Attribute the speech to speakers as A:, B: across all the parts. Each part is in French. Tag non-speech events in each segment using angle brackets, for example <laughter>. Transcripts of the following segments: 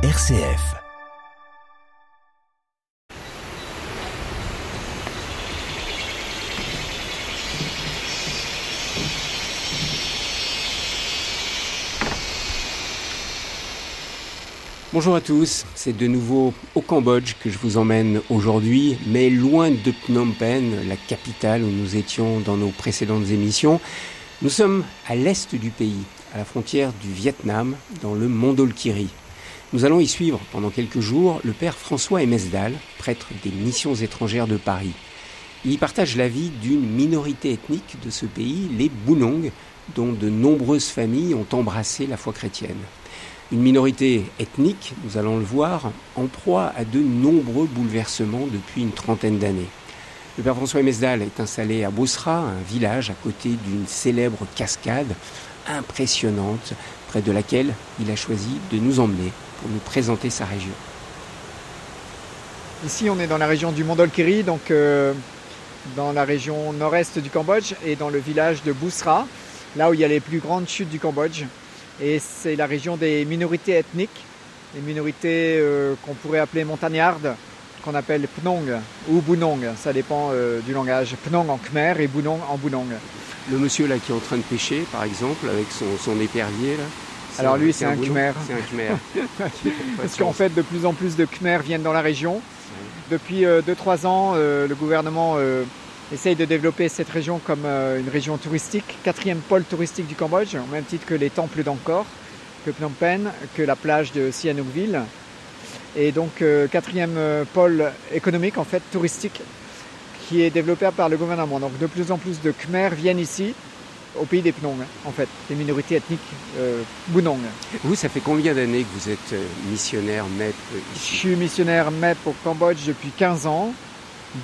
A: RCF.
B: Bonjour à tous, c'est de nouveau au Cambodge que je vous emmène aujourd'hui, mais loin de Phnom Penh, la capitale où nous étions dans nos précédentes émissions. Nous sommes à l'est du pays, à la frontière du Vietnam, dans le Mondolkiri. Nous allons y suivre pendant quelques jours le père François Emesdal, prêtre des missions étrangères de Paris. Il y partage la vie d'une minorité ethnique de ce pays, les Bunong, dont de nombreuses familles ont embrassé la foi chrétienne. Une minorité ethnique, nous allons le voir, en proie à de nombreux bouleversements depuis une trentaine d'années. Le père François Mesdal est installé à Bosra, un village à côté d'une célèbre cascade impressionnante, près de laquelle il a choisi de nous emmener pour nous présenter sa région.
C: Ici, on est dans la région du Mondolkiri, donc euh, dans la région nord-est du Cambodge et dans le village de Bousra, là où il y a les plus grandes chutes du Cambodge. Et c'est la région des minorités ethniques, les minorités euh, qu'on pourrait appeler montagnardes, qu'on appelle Pnong ou Bunong, ça dépend euh, du langage. Pnong en Khmer et Bunong en Bunong.
B: Le monsieur là qui est en train de pêcher, par exemple, avec son, son épervier là.
C: Alors lui, c'est un, Khmer.
B: C'est un Khmer. <laughs>
C: Parce qu'en fait, de plus en plus de Khmer viennent dans la région. Depuis 2-3 ans, euh, le gouvernement essaye de développer cette région comme euh, une région touristique, quatrième pôle touristique du Cambodge, au même titre que les temples d'Angkor, que Phnom Penh, que la plage de Sihanoukville. Et donc euh, quatrième euh, pôle économique en fait touristique qui est développé par le gouvernement. Donc de plus en plus de Khmer viennent ici au pays des Pnong, en fait, des minorités ethniques euh, Bunong.
B: Vous, ça fait combien d'années que vous êtes missionnaire MEP ici?
C: Je suis missionnaire MEP au Cambodge depuis 15 ans.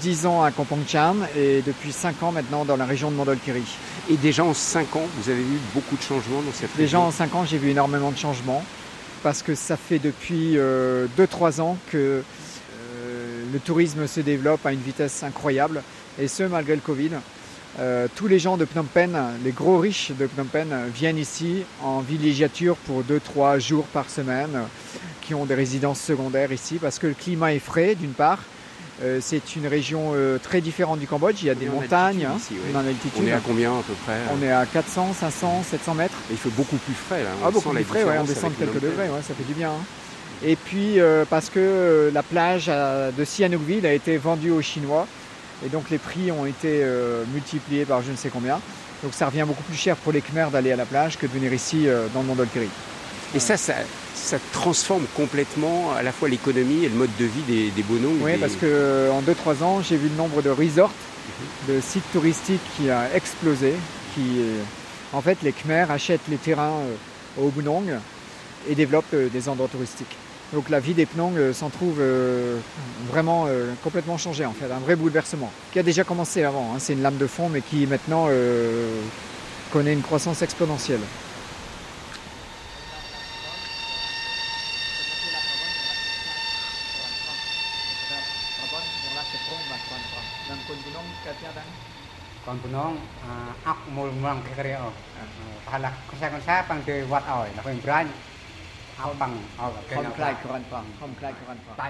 C: 10 ans à Kampong Cham et depuis 5 ans maintenant dans la région de Mondolkiri.
B: Et déjà en 5 ans, vous avez vu beaucoup de changements dans cette région?
C: Déjà en 5 ans, j'ai vu énormément de changements parce que ça fait depuis 2-3 euh, ans que euh, le tourisme se développe à une vitesse incroyable et ce malgré le Covid. Euh, tous les gens de Phnom Penh, les gros riches de Phnom Penh viennent ici en villégiature pour 2-3 jours par semaine, qui ont des résidences secondaires ici parce que le climat est frais d'une part euh, c'est une région euh, très différente du Cambodge. Il y a des montagnes.
B: Ici, oui.
C: on, est en altitude.
B: on est à combien à peu près
C: On est à 400, 500, 700 mètres.
B: Et il fait beaucoup plus frais là.
C: On ah, beaucoup plus frais, ouais, on descend de quelques degrés, ouais, ça fait du bien. Hein. Et puis euh, parce que la plage de Sihanoukville a été vendue aux Chinois. Et donc les prix ont été euh, multipliés par je ne sais combien. Donc ça revient beaucoup plus cher pour les Khmers d'aller à la plage que de venir ici dans le Mondolkiri.
B: Et ça, ça, ça transforme complètement à la fois l'économie et le mode de vie des, des Bonons.
C: Oui,
B: des...
C: parce qu'en 2-3 ans, j'ai vu le nombre de resorts, de sites touristiques qui a explosé. Qui, en fait, les Khmers achètent les terrains au Bunong et développent des endroits touristiques. Donc la vie des Pnong s'en trouve vraiment complètement changée en fait, un vrai bouleversement qui a déjà commencé avant. Hein. C'est une lame de fond mais qui maintenant euh, connaît une croissance exponentielle.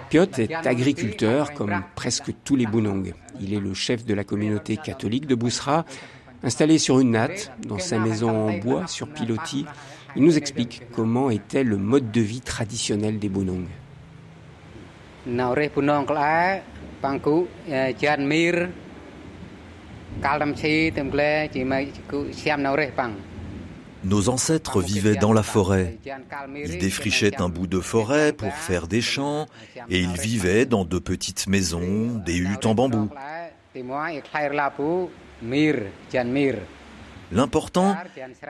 B: Piot est agriculteur comme presque tous les Bunong. Il est le chef de la communauté catholique de Bousra. Installé sur une natte, dans sa maison en bois, sur pilotis, il nous explique comment était le mode de vie traditionnel des Bunong.
A: Nos ancêtres vivaient dans la forêt. Ils défrichaient un bout de forêt pour faire des champs et ils vivaient dans de petites maisons, des huttes en bambou. L'important,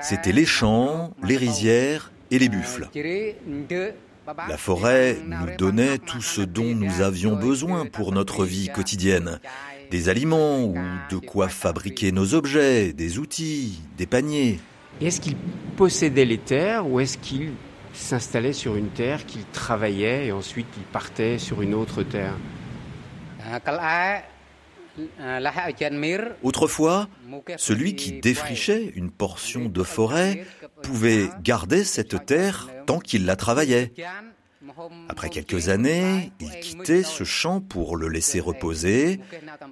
A: c'était les champs, les rizières et les buffles. La forêt nous donnait tout ce dont nous avions besoin pour notre vie quotidienne. Des aliments ou de quoi fabriquer nos objets, des outils, des paniers.
B: Est-ce qu'il possédait les terres ou est-ce qu'il s'installait sur une terre, qu'il travaillait et ensuite il partait sur une autre terre?
A: Autrefois, celui qui défrichait une portion de forêt pouvait garder cette terre tant qu'il la travaillait. Après quelques années, il quittait ce champ pour le laisser reposer.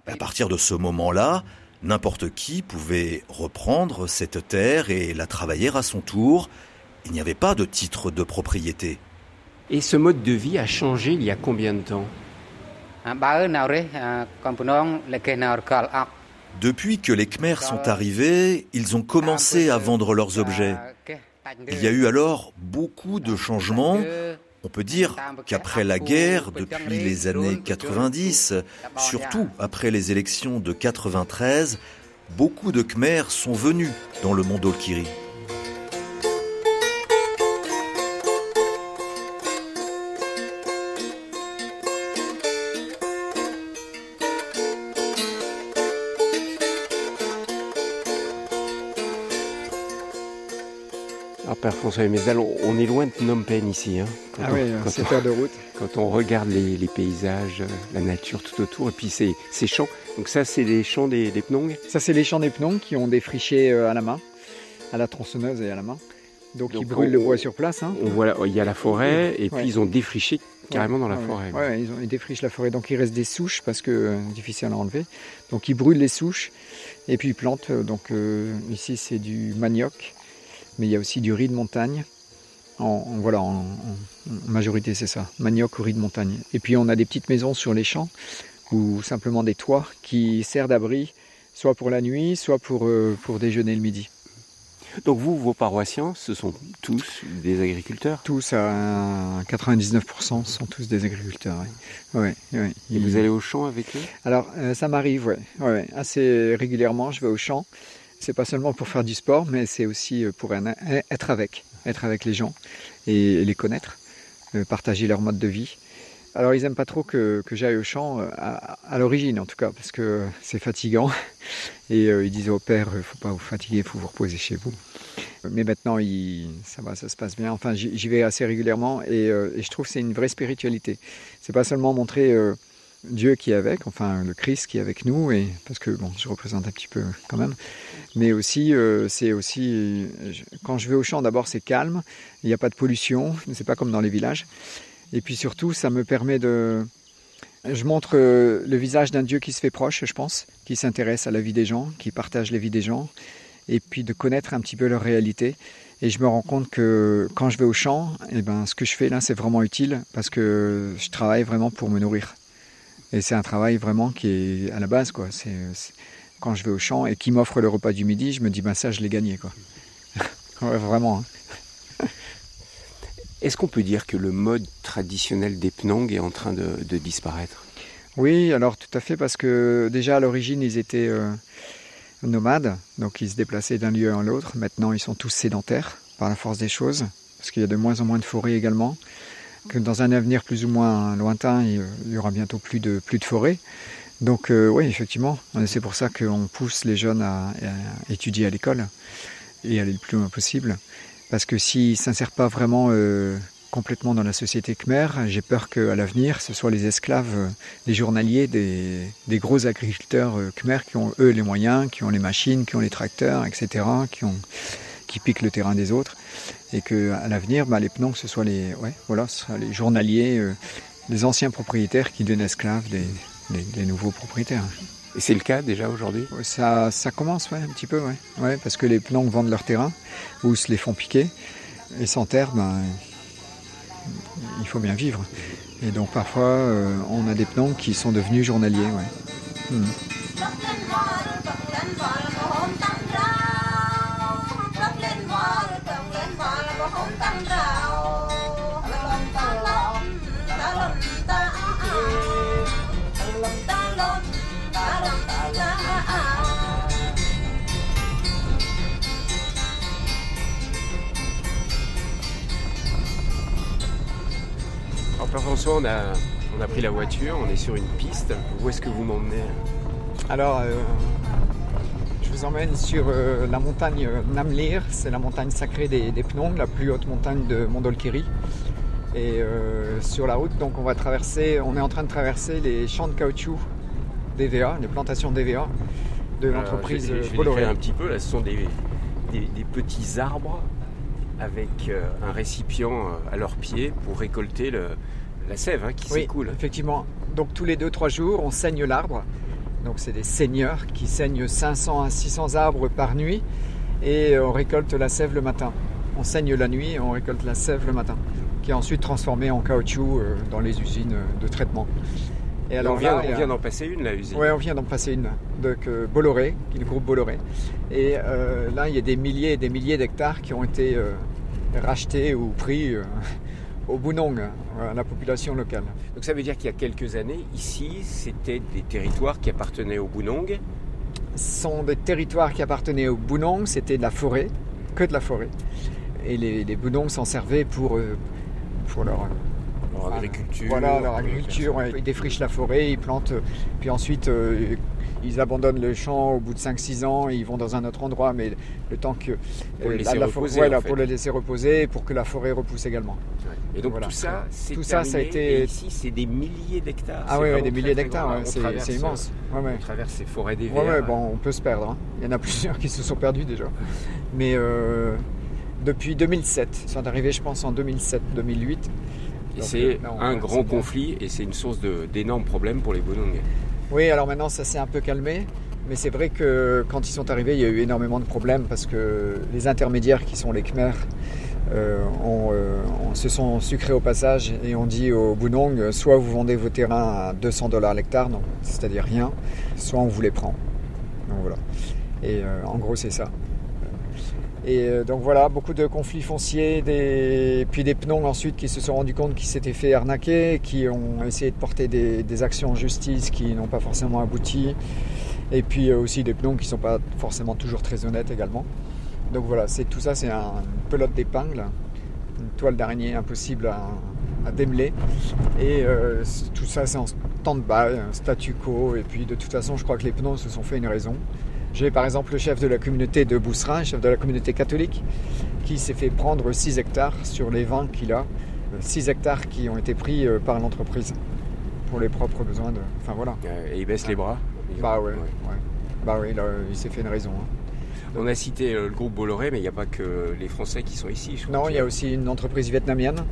A: À partir de ce moment-là, n'importe qui pouvait reprendre cette terre et la travailler à son tour. Il n'y avait pas de titre de propriété.
B: Et ce mode de vie a changé il y a combien de temps?
A: Depuis que les Khmers sont arrivés, ils ont commencé à vendre leurs objets. Il y a eu alors beaucoup de changements. On peut dire qu'après la guerre, depuis les années 90, surtout après les élections de 93, beaucoup de Khmers sont venus dans le monde
B: Père François Mézal, on est loin de Phnom Penh ici. Hein,
C: ah oui, c'est heures de route.
B: Quand on regarde les, paysages, euh, la nature tout autour, et puis ces, ces champs. Donc ça, c'est les champs des, des
C: Ça, c'est les champs des Pnong qui ont défriché euh, à la main, à la tronçonneuse et à la main. Donc, ils brûlent le bois sur place. Hein.
B: On voit, il y a la forêt, et puis ils ont défriché carrément dans la forêt.
C: Oui, ils, ont, ils défrichent la forêt. Donc il reste des souches parce que euh, difficile à enlever. Donc ils brûlent les souches et puis ils plantent. Donc ici c'est du manioc, mais il y a aussi du riz de montagne. En, voilà, en, majorité c'est ça, manioc ou riz de montagne. Et puis on a des petites maisons sur les champs ou simplement des toits qui servent d'abri, soit pour la nuit, soit pour, euh, pour déjeuner le midi.
B: Donc vous, vos paroissiens, ce sont tous des agriculteurs?
C: Tous, à 99% sont tous des agriculteurs. Oui.
B: Et vous allez au champ avec eux?
C: Alors euh, ça m'arrive, ouais. ouais. assez régulièrement. Je vais au champ c'est pas seulement pour faire du sport, mais c'est aussi euh, pour être avec, être avec les gens et les connaître, euh, partager leur mode de vie. Alors ils n'aiment pas trop que, j'aille au champ, euh, à, l'origine en tout cas, parce que c'est fatigant. <laughs> Et ils disent au père, faut pas vous fatiguer, faut vous reposer chez vous. Mais maintenant, ça va, ça se passe bien. Enfin, j'y vais assez régulièrement et, et, je trouve que c'est une vraie spiritualité. C'est pas seulement montrer Dieu qui est avec, enfin le Christ qui est avec nous, et parce que bon, je représente un petit peu quand même. Mais aussi, euh, c'est aussi quand je vais au champ, d'abord c'est calme, il n'y a pas de pollution, c'est pas comme dans les villages. Et puis surtout, ça me permet de, je montre euh, le visage d'un Dieu qui se fait proche, je pense, qui s'intéresse à la vie des gens, qui partage les vies des gens, et puis de connaître un petit peu leur réalité. Et je me rends compte que quand je vais au champ, eh ben, ce que je fais là, c'est vraiment utile parce que je travaille vraiment pour me nourrir. Et c'est un travail vraiment qui est à la base, quoi. C'est, quand je vais au champ et qui m'offre le repas du midi, je me dis, ben ça, je l'ai gagné, quoi. <laughs> vraiment. Hein.
B: Est-ce qu'on peut dire que le mode traditionnel des Pnong est en train de, disparaître?
C: Oui, alors tout à fait, parce que déjà à l'origine, ils étaient euh, nomades, donc ils se déplaçaient d'un lieu à l'autre. Maintenant, ils sont tous sédentaires par la force des choses, parce qu'il y a de moins en moins de forêts également que dans un avenir plus ou moins lointain, il y aura bientôt plus de, plus de forêt. Donc euh, oui, effectivement, c'est pour ça qu'on pousse les jeunes à, étudier à l'école et aller le plus loin possible. Parce que s'ils ne s'insèrent pas vraiment euh, complètement dans la société khmer, j'ai peur qu'à l'avenir, ce soit les esclaves, euh, les journaliers des, gros agriculteurs khmer qui ont eux les moyens, qui ont les machines, qui ont les tracteurs, etc., qui piquent le terrain des autres, et que à l'avenir, bah, les pnons, ce soit les, ouais, voilà, les journaliers, euh, les anciens propriétaires qui deviennent esclaves des, des, nouveaux propriétaires.
B: Et c'est le cas déjà aujourd'hui?
C: Ça, ça commence, ouais, un petit peu, ouais. ouais parce que les pnons vendent leur terrain ou se les font piquer, et sans terre, ben, il faut bien vivre. Et donc parfois, euh, on a des pnons qui sont devenus journaliers. Ouais. Hmm.
B: François, on a, on a pris la voiture, on est sur une piste. Où est-ce que vous m'emmenez?
C: Alors, euh, vous emmène sur euh, la montagne Namlir, c'est la montagne sacrée des, des Pnong, la plus haute montagne de Mondolkiri. Et euh, sur la route, donc on va traverser, on est en train de traverser les champs de caoutchouc d'EVA, les plantations d'EVA de l'entreprise
B: Bolloré. un petit peu, là, ce sont des, des petits arbres avec euh, un récipient euh, à leurs pieds pour récolter la sève hein, qui s'écoule.
C: Effectivement. Donc tous les 2-3 jours, on saigne l'arbre. Donc c'est des seigneurs qui saignent 500 à 600 arbres par nuit et on récolte la sève le matin. On saigne la nuit et on récolte la sève le matin, qui est ensuite transformée en caoutchouc dans les usines de traitement.
B: Et alors on vient, d'en passer une, la usine.
C: Oui, on vient d'en passer une, donc Bolloré, qui est le groupe Bolloré. Et euh, là, il y a des milliers et des milliers d'hectares qui ont été euh, rachetés ou pris euh, au Bunong, à la population locale.
B: Donc ça veut dire qu'il y a quelques années, ici, c'était des territoires qui appartenaient au Bunong
C: Ce sont des territoires qui appartenaient au Bunong, c'était de la forêt, que de la forêt. Et les, les Bunong s'en servaient pour, pour leur
B: agriculture.
C: Voilà, leur agriculture. Ils défrichent la forêt, ils plantent, puis ensuite euh, ils abandonnent le champ au bout de 5-6 ans, ils vont dans un autre endroit, mais le temps que.
B: Pour, euh, la, reposer,
C: pour le laisser reposer, pour que la forêt repousse également.
B: Et donc tout ça, c'est tout ça, ça a été. ici, c'est des milliers d'hectares.
C: Ah oui, des milliers d'hectares, c'est immense.
B: on traverse ces forêts des
C: bon, on peut se perdre. Hein. Il y en a <laughs> plusieurs qui se sont perdus déjà. Mais euh, depuis 2007, ils sont arrivés, je pense, en 2007-2008.
B: Et c'est un grand conflit et c'est une source d'énormes problèmes pour les Bonong.
C: Oui, alors maintenant ça s'est un peu calmé, mais c'est vrai que quand ils sont arrivés, il y a eu énormément de problèmes parce que les intermédiaires qui sont les Khmers euh, euh, se sont sucrés au passage et ont dit aux Bunong soit vous vendez vos terrains à 200 dollars l'hectare, c'est-à-dire rien, soit on vous les prend. Donc voilà. Et euh, en gros, c'est ça. Et euh, donc voilà, beaucoup de conflits fonciers, puis des pnons ensuite qui se sont rendus compte qu'ils s'étaient fait arnaquer, qui ont essayé de porter des, actions en justice qui n'ont pas forcément abouti, et puis euh, aussi des pnons qui ne sont pas forcément toujours très honnêtes également. Donc voilà, c'est tout ça, c'est un pelote d'épingle, une toile d'araignée impossible à, démêler, et euh, tout ça c'est en stand-by, statu quo, et puis de toute façon je crois que les pneus se sont fait une raison. J'ai par exemple le chef de la communauté de Boussera, chef de la communauté catholique, qui s'est fait prendre 6 hectares sur les 20 qu'il a. 6 hectares qui ont été pris euh, par l'entreprise pour les propres besoins de. Enfin voilà.
B: Et il baisse les bras
C: Bah ouais, Bah oui, il s'est fait une raison. Hein.
B: On a cité euh, le groupe Bolloré, mais il n'y a pas que les Français qui sont ici.
C: Je non, il y a aussi une entreprise vietnamienne.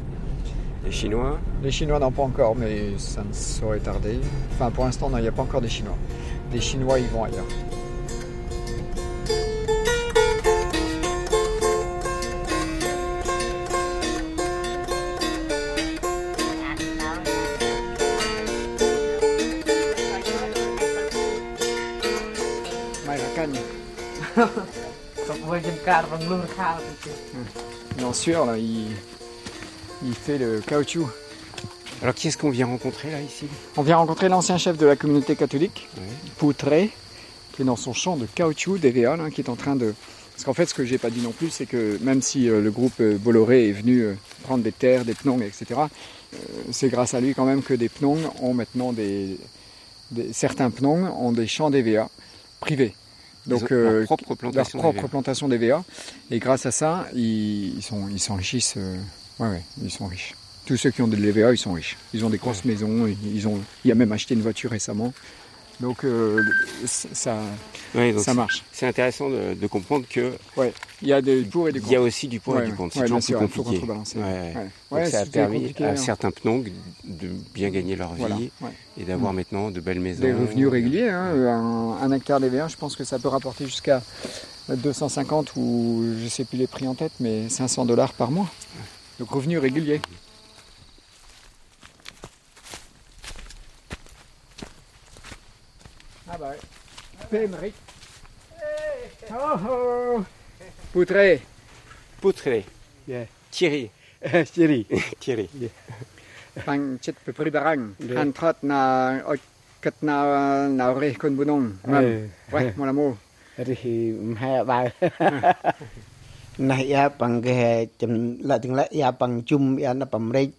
B: Les Chinois
C: Les Chinois, non, pas encore, mais ça ne saurait tarder. Enfin, pour l'instant, il n'y a pas encore des Chinois. Les Chinois, ils vont ailleurs. Bien sûr, là, il, il fait le caoutchouc.
B: Alors qui est-ce qu'on vient rencontrer là ici?
C: On vient rencontrer l'ancien chef de la communauté catholique, Poutré, qui est dans son champ de caoutchouc DVA, qui est en train de... Parce qu'en fait, ce que j'ai pas dit non plus, c'est que même si euh, le groupe euh, Bolloré est venu euh, prendre des terres, des pnongs, etc., c'est grâce à lui quand même que des pnongs ont maintenant des... certains pnongs ont des champs DVA privés.
B: Donc, leur euh, propre plantation,
C: leur propre plantation d'EVA. Et grâce à ça, ils, sont, ils s'enrichissent. Euh, ouais, ouais, ils sont riches. Tous ceux qui ont de l'EVA, ils sont riches. Ils ont des grosses maisons. Ils ont, il a même acheté une voiture récemment. Donc euh, ça, ça marche.
B: C'est intéressant de, comprendre que
C: ouais, il y a des pour et des
B: Il y a aussi du pour et du contre. C'est toujours plus compliqué. Donc ça a permis à certains pnongs de bien gagner leur vie et d'avoir mm. maintenant de belles maisons.
C: Des revenus réguliers. Hein. Un, hectare d'EVA, je pense que ça peut rapporter jusqu'à 250 ou je ne sais plus les prix en tête, mais 500 dollars par mois. Donc revenus réguliers. Penric. Oh oh Poutré.
B: Poutré. Yeah. Thierry.
C: Thierry. <laughs>
B: Thierry.
C: Pang chit pe pribarang. Han trot na kat na na re kon bunong. Ouais, mon amour.
D: Ri hai ba. <laughs> Nai ya pang ke chim la ting la ya pang chum ya na pam rei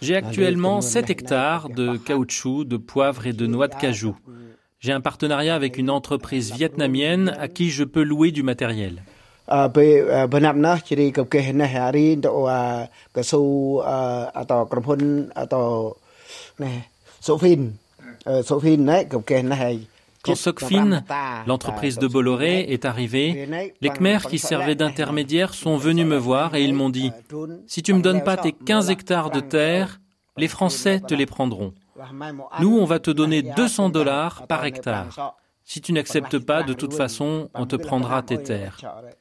E: J'ai actuellement 7 hectares de caoutchouc, de poivre et de noix de cajou. J'ai un partenariat avec une entreprise vietnamienne à qui je peux louer du matériel. Quand Sokfin, l'entreprise de Bolloré, est arrivée, les Khmers qui servaient d'intermédiaires sont venus me voir et ils m'ont dit Si tu me donnes pas tes 15 hectares de terre, les Français te les prendront. Nous, on va te donner 200 dollars par hectare. Si tu n'acceptes pas, de toute façon, on te prendra tes terres.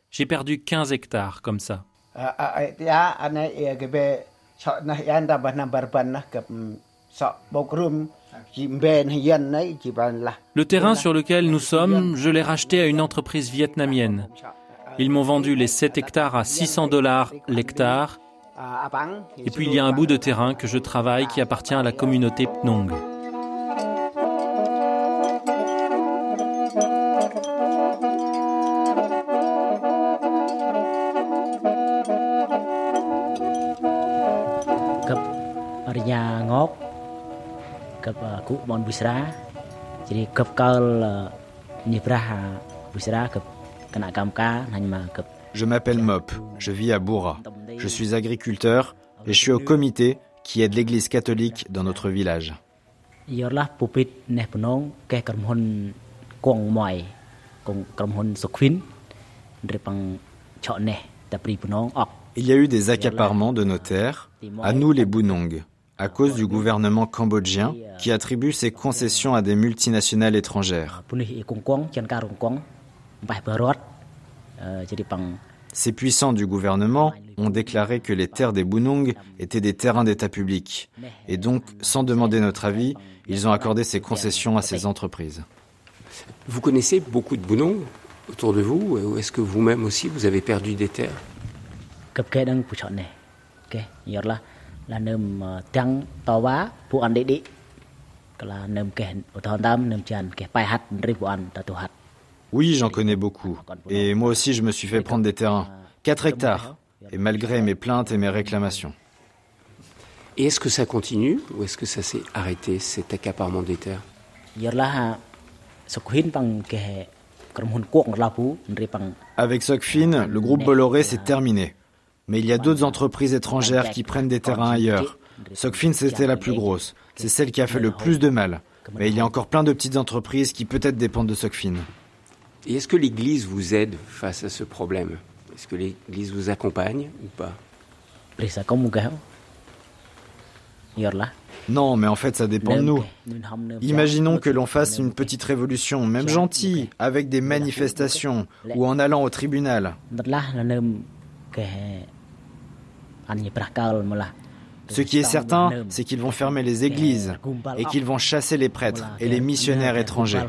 E: J'ai perdu 15 hectares comme ça. Le terrain sur lequel nous sommes, je l'ai racheté à une entreprise vietnamienne. Ils m'ont vendu les 7 hectares à 600 dollars l'hectare. Et puis il y a un bout de terrain que je travaille qui appartient à la communauté Pnong.
F: Je m'appelle Mop, je vis à Boura. Je suis agriculteur et je suis au comité qui aide l'église catholique dans notre village. Il y a eu des accaparements de nos terres, à nous les Bunong à cause du gouvernement cambodgien qui attribue ses concessions à des multinationales étrangères. Ces puissants du gouvernement ont déclaré que les terres des Bunong étaient des terrains d'État public. Et donc, sans demander notre avis, ils ont accordé ces concessions à ces entreprises.
B: Vous connaissez beaucoup de Bunong autour de vous Ou est-ce que vous-même aussi, vous avez perdu des terres?
F: Oui, j'en connais beaucoup. Et moi aussi, je me suis fait prendre des terrains. 4 hectares. Et malgré mes plaintes et mes réclamations.
B: Et est-ce que ça continue ou est-ce que ça s'est arrêté, cet accaparement des terres?
F: Avec Sokfin, le groupe Bolloré s'est terminé. Mais il y a d'autres entreprises étrangères qui prennent des terrains ailleurs. Sokfin, c'était la plus grosse. C'est celle qui a fait le plus de mal. Mais il y a encore plein de petites entreprises qui peut-être dépendent de Sokfin.
B: Et est-ce que l'Église vous aide face à ce problème? Est-ce que l'Église vous accompagne ou pas?
F: Non, mais en fait, ça dépend de nous. Imaginons que l'on fasse une petite révolution, même gentille, avec des manifestations ou en allant au tribunal. Ce qui est certain, c'est qu'ils vont fermer les églises et qu'ils vont chasser les prêtres et les missionnaires étrangers.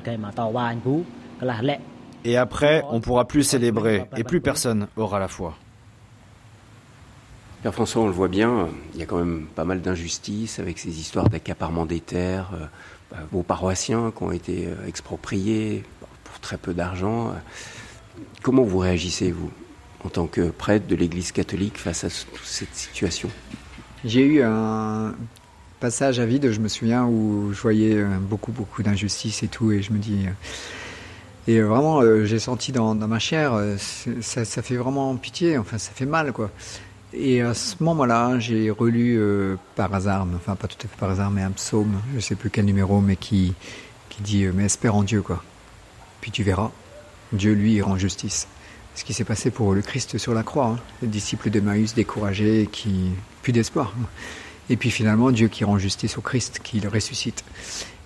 F: Et après, on pourra plus célébrer et plus personne aura la foi.
B: Père François, on le voit bien, il y a quand même pas mal d'injustices avec ces histoires d'accaparement des terres, euh, vos paroissiens qui ont été euh, expropriés pour très peu d'argent. Comment vous réagissez, vous? En tant que prêtre de l'Église catholique face à cette situation
C: J'ai eu un passage à vide, je me souviens, où je voyais euh, beaucoup, beaucoup d'injustice et tout, et je me dis... Euh, et vraiment, euh, j'ai senti dans, ma chair, ça, fait vraiment pitié, enfin, ça fait mal, quoi. Et à ce moment-là, j'ai relu par hasard, enfin pas tout à fait par hasard, mais un psaume, je ne sais plus quel numéro, mais qui, qui dit Mais espère en Dieu, quoi. Puis tu verras, Dieu, lui, rend justice ce qui s'est passé pour le Christ sur la croix. Hein. Le disciple d'Emmaüs découragé, qui plus d'espoir. Et puis finalement, Dieu qui rend justice au Christ, qui le ressuscite.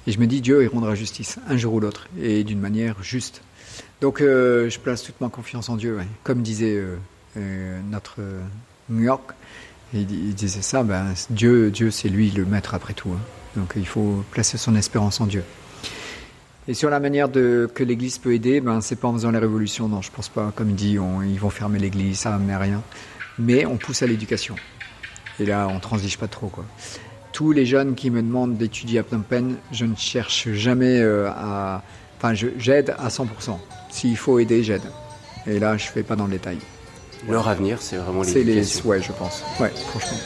C: Et je me dis, Dieu, il rendra justice, un jour ou l'autre, et d'une manière juste. Donc euh, je place toute ma confiance en Dieu. Comme disait euh, euh, notre New York, il, disait ça, ben, Dieu, Dieu c'est lui le maître après tout. Hein. Donc il faut placer son espérance en Dieu. Et sur la manière de, que l'Église peut aider, ben, c'est pas en faisant les révolutions, non, je pense pas. Comme il dit, ils vont fermer l'Église, ça ne rien. Mais on pousse à l'éducation. Et là, on transige pas trop, quoi. Tous les jeunes qui me demandent d'étudier à Phnom Penh, je ne cherche jamais euh, à. Enfin, j'aide à 100%. S'il faut aider, j'aide. Et là, je fais pas dans le détail.
B: Leur avenir, c'est vraiment l'éducation.
C: C'est les. Ouais, je pense. Ouais, franchement.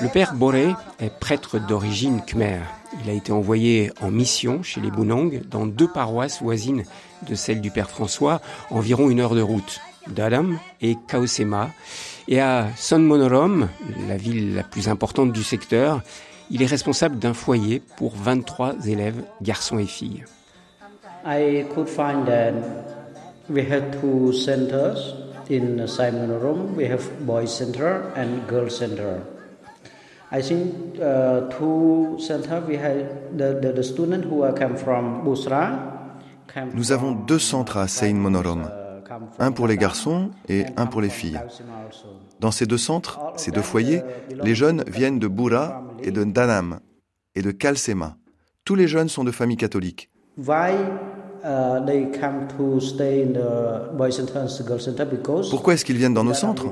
B: Le père Boré est prêtre d'origine khmer. Il a été envoyé en mission chez les Bunong, dans deux paroisses voisines de celle du Père François, environ une heure de route, Dadam et Kaosema. Et à Son Monorom, la ville la plus importante du secteur, il est responsable d'un foyer pour 23 élèves, garçons et filles.
D: I could find that we had two centers in Monorom. We have boys center and girls center. I think uh, two center we had the, the, the student who come from Busra.
G: Nous avons deux centres à Seine Monorom un pour les garçons et un pour les filles. Dans ces deux centres, ces deux foyers, les jeunes viennent de Boura et de Danam et de Kalsema. Tous les jeunes sont de familles catholiques. Pourquoi est-ce qu'ils viennent dans nos centres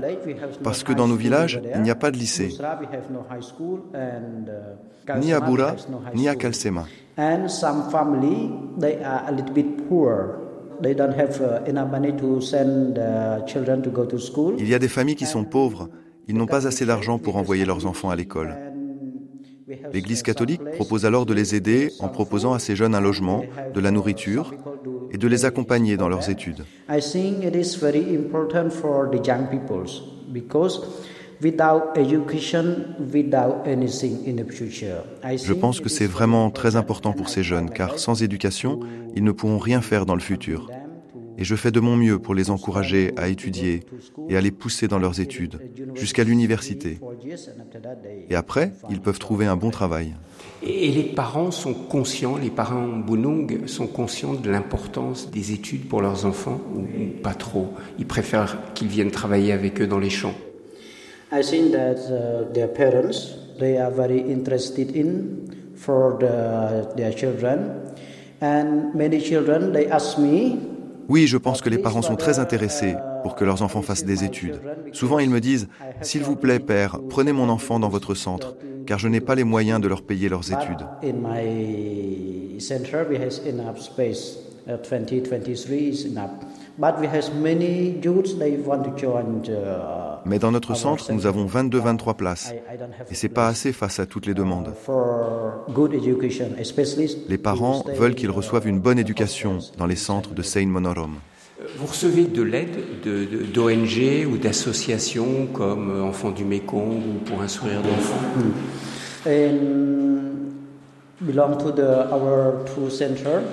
G: Parce que dans nos villages, il n'y a pas de lycée. Ni à Boura, ni à Kalsema. Il y a des familles qui sont pauvres. Ils n'ont pas assez d'argent pour envoyer leurs enfants à l'école. L'Église catholique propose alors de les aider en proposant à ces jeunes un logement, de la nourriture et de les accompagner dans leurs études. Je pense que c'est vraiment très important pour ces jeunes, car sans éducation, ils ne pourront rien faire dans le futur. Et je fais de mon mieux pour les encourager à étudier et à les pousser dans leurs études, jusqu'à l'université. Et après, ils peuvent trouver un bon travail.
B: Et les parents sont conscients, les parents Bunung sont conscients de l'importance des études pour leurs enfants ou pas trop? Ils préfèrent qu'ils viennent travailler avec eux dans les champs
D: I think that uh, their parents they are very interested in for the, their children, and many children they ask me.
G: Oui, je pense que les parents sont très intéressés pour que leurs enfants fassent des études. Souvent, ils me disent S'il vous plaît, père, prenez mon enfant dans votre centre, car je n'ai pas les moyens de leur payer leurs études. Center, we have enough space. 2023 is enough. Mais dans notre centre, nous avons 22-23 places. Et ce n'est pas assez face à toutes les demandes. Les parents veulent qu'ils reçoivent une bonne éducation dans les centres de Seine Monorom.
B: Vous recevez de l'aide d'ONG ou d'associations comme Enfants du Mékong ou Pour un sourire d'enfant?
D: Belong to the, our two center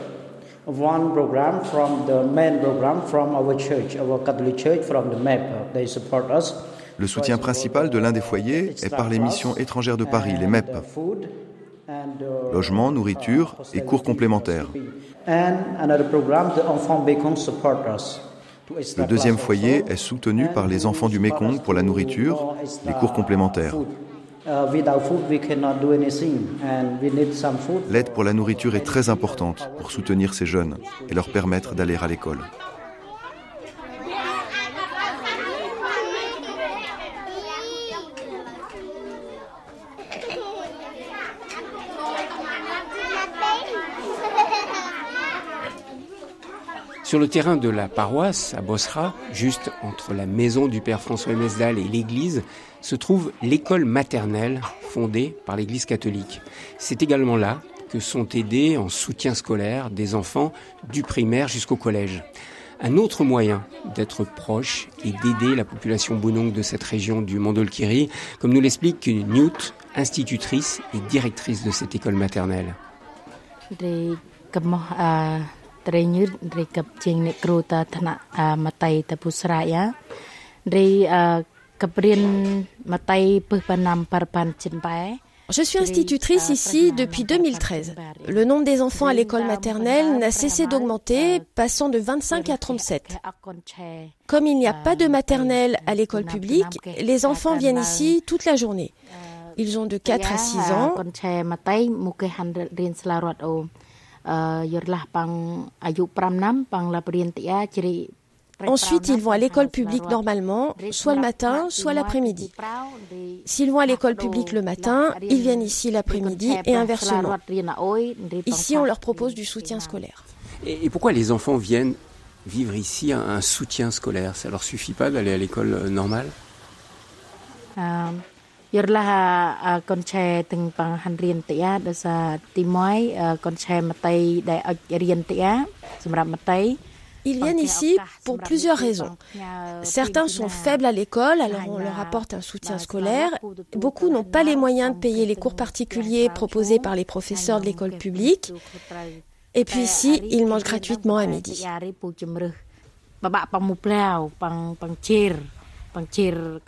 D: one program from the main program from our church, our Catholic Church, from the MEP. They support us.
G: Le soutien principal de l'un des foyers est par les missions étrangères de Paris, les MEP. Logement, nourriture et cours complémentaires. Le deuxième foyer est soutenu par les enfants du Mekong pour la nourriture, les cours complémentaires. L'aide pour la nourriture est très importante pour soutenir ces jeunes et leur permettre d'aller à l'école.
B: Sur le terrain de la paroisse, à Bosra, juste entre la maison du père François Mesdal et l'église, se trouve l'école maternelle fondée par l'église catholique. C'est également là que sont aidés en soutien scolaire des enfants du primaire jusqu'au collège. Un autre moyen d'être proche et d'aider la population Bunong de cette région du Mandolkiri, comme nous l'explique Newt, institutrice et directrice de cette école maternelle.
H: Je suis institutrice ici depuis 2013. Le nombre des enfants à l'école maternelle n'a cessé d'augmenter, passant de 25 à 37. Comme il n'y a pas de maternelle à l'école publique, les enfants viennent ici toute la journée. Ils ont de 4 à 6 ans. Ensuite, ils vont à l'école publique normalement, soit le matin, soit l'après-midi. S'ils vont à l'école publique le matin, ils viennent ici l'après-midi et inversement. Ici, on leur propose du soutien scolaire.
B: Et pourquoi les enfants viennent vivre ici un soutien scolaire? Ça leur suffit pas d'aller à l'école normale?
H: Ils viennent ici pour plusieurs raisons. Certains sont faibles à l'école, alors on leur apporte un soutien scolaire. Beaucoup n'ont pas les moyens de payer les cours particuliers proposés par les professeurs de l'école publique. Et puis ici, ils mangent gratuitement à midi.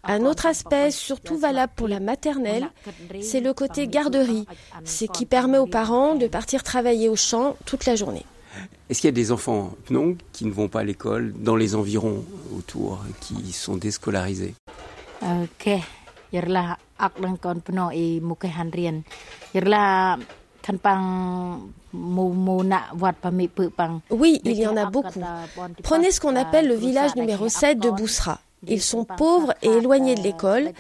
H: Un autre aspect, surtout valable pour la maternelle, c'est le côté garderie, ce qui permet aux parents de partir travailler au champ toute la journée.
B: Est-ce qu'il y a des enfants non, qui ne vont pas à l'école dans les environs autour, qui sont déscolarisés?
H: Oui, il y en a beaucoup. Prenez ce qu'on appelle le village numéro 7 de Boussra. Ils sont pauvres et éloignés de l'école.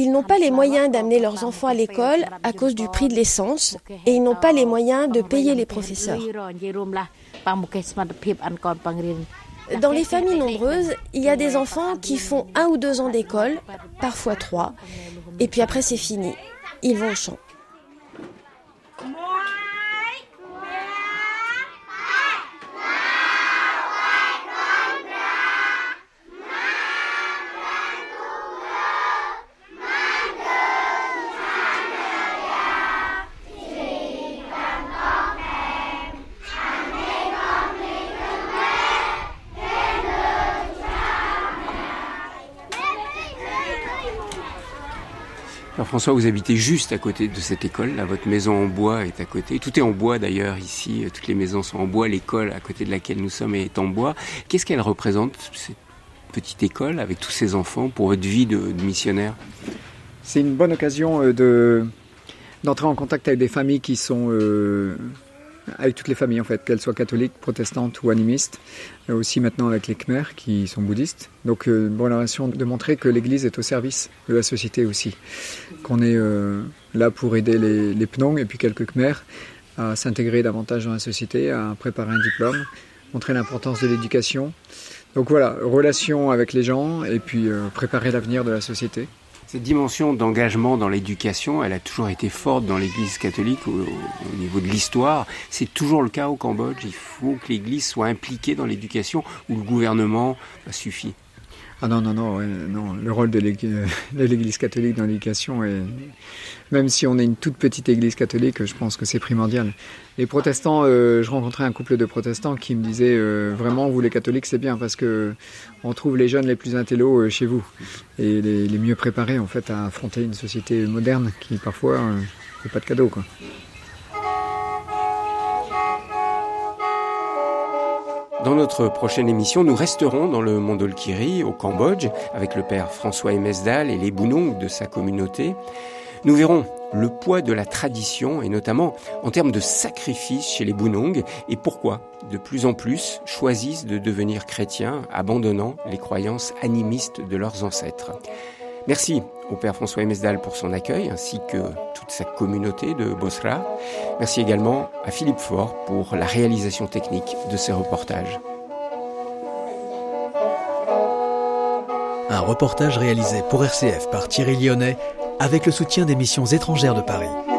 H: Ils n'ont pas les moyens d'amener leurs enfants à l'école à cause du prix de l'essence et ils n'ont pas les moyens de payer les professeurs. Dans les familles nombreuses, il y a des enfants qui font un ou deux ans d'école, parfois trois, et puis après c'est fini. Ils vont au champ.
B: François, vous habitez juste à côté de cette école. Votre maison en bois est à côté. Tout est en bois d'ailleurs ici. Toutes les maisons sont en bois. L'école à côté de laquelle nous sommes est en bois. Qu'est-ce qu'elle représente, cette petite école, avec tous ces enfants, pour votre vie de, missionnaire?
C: C'est une bonne occasion euh, de, d'entrer en contact avec des familles qui sont euh, avec toutes les familles en fait, qu'elles soient catholiques, protestantes ou animistes, euh, aussi maintenant avec les Khmers qui sont bouddhistes. Donc euh, une bonne relation de montrer que l'Église est au service de la société aussi, qu'on est euh, là pour aider les, les Pnong et puis quelques Khmers à s'intégrer davantage dans la société, à préparer un diplôme, montrer l'importance de l'éducation. Donc voilà, relation avec les gens et puis préparer l'avenir de la société.
B: Cette dimension d'engagement dans l'éducation, elle a toujours été forte dans l'Église catholique au, niveau de l'histoire. C'est toujours le cas au Cambodge. Il faut que l'Église soit impliquée dans l'éducation où le gouvernement suffit.
C: Ah non, non, non, non. Le rôle de l'Église catholique dans l'éducation. Même si on est une toute petite Église catholique, je pense que c'est primordial. Les protestants, euh, je rencontrais un couple de protestants qui me disaient euh, vraiment, vous les catholiques, c'est bien parce que on trouve les jeunes les plus intellos euh, chez vous et les, mieux préparés en fait à affronter une société moderne qui parfois fait pas de cadeaux. Quoi.
B: Dans notre prochaine émission, nous resterons dans le Mondolkiri, au Cambodge, avec le père François Emesdal et les Bounong de sa communauté. Nous verrons le poids de la tradition et notamment en termes de sacrifice chez les Bounong et pourquoi de plus en plus choisissent de devenir chrétiens, abandonnant les croyances animistes de leurs ancêtres. Merci au Père François Emesdal pour son accueil ainsi que toute sa communauté de Bosra. Merci également à Philippe Faure pour la réalisation technique de ces reportages.
I: Un reportage réalisé pour RCF par Thierry Lyonnais avec le soutien des missions étrangères de Paris.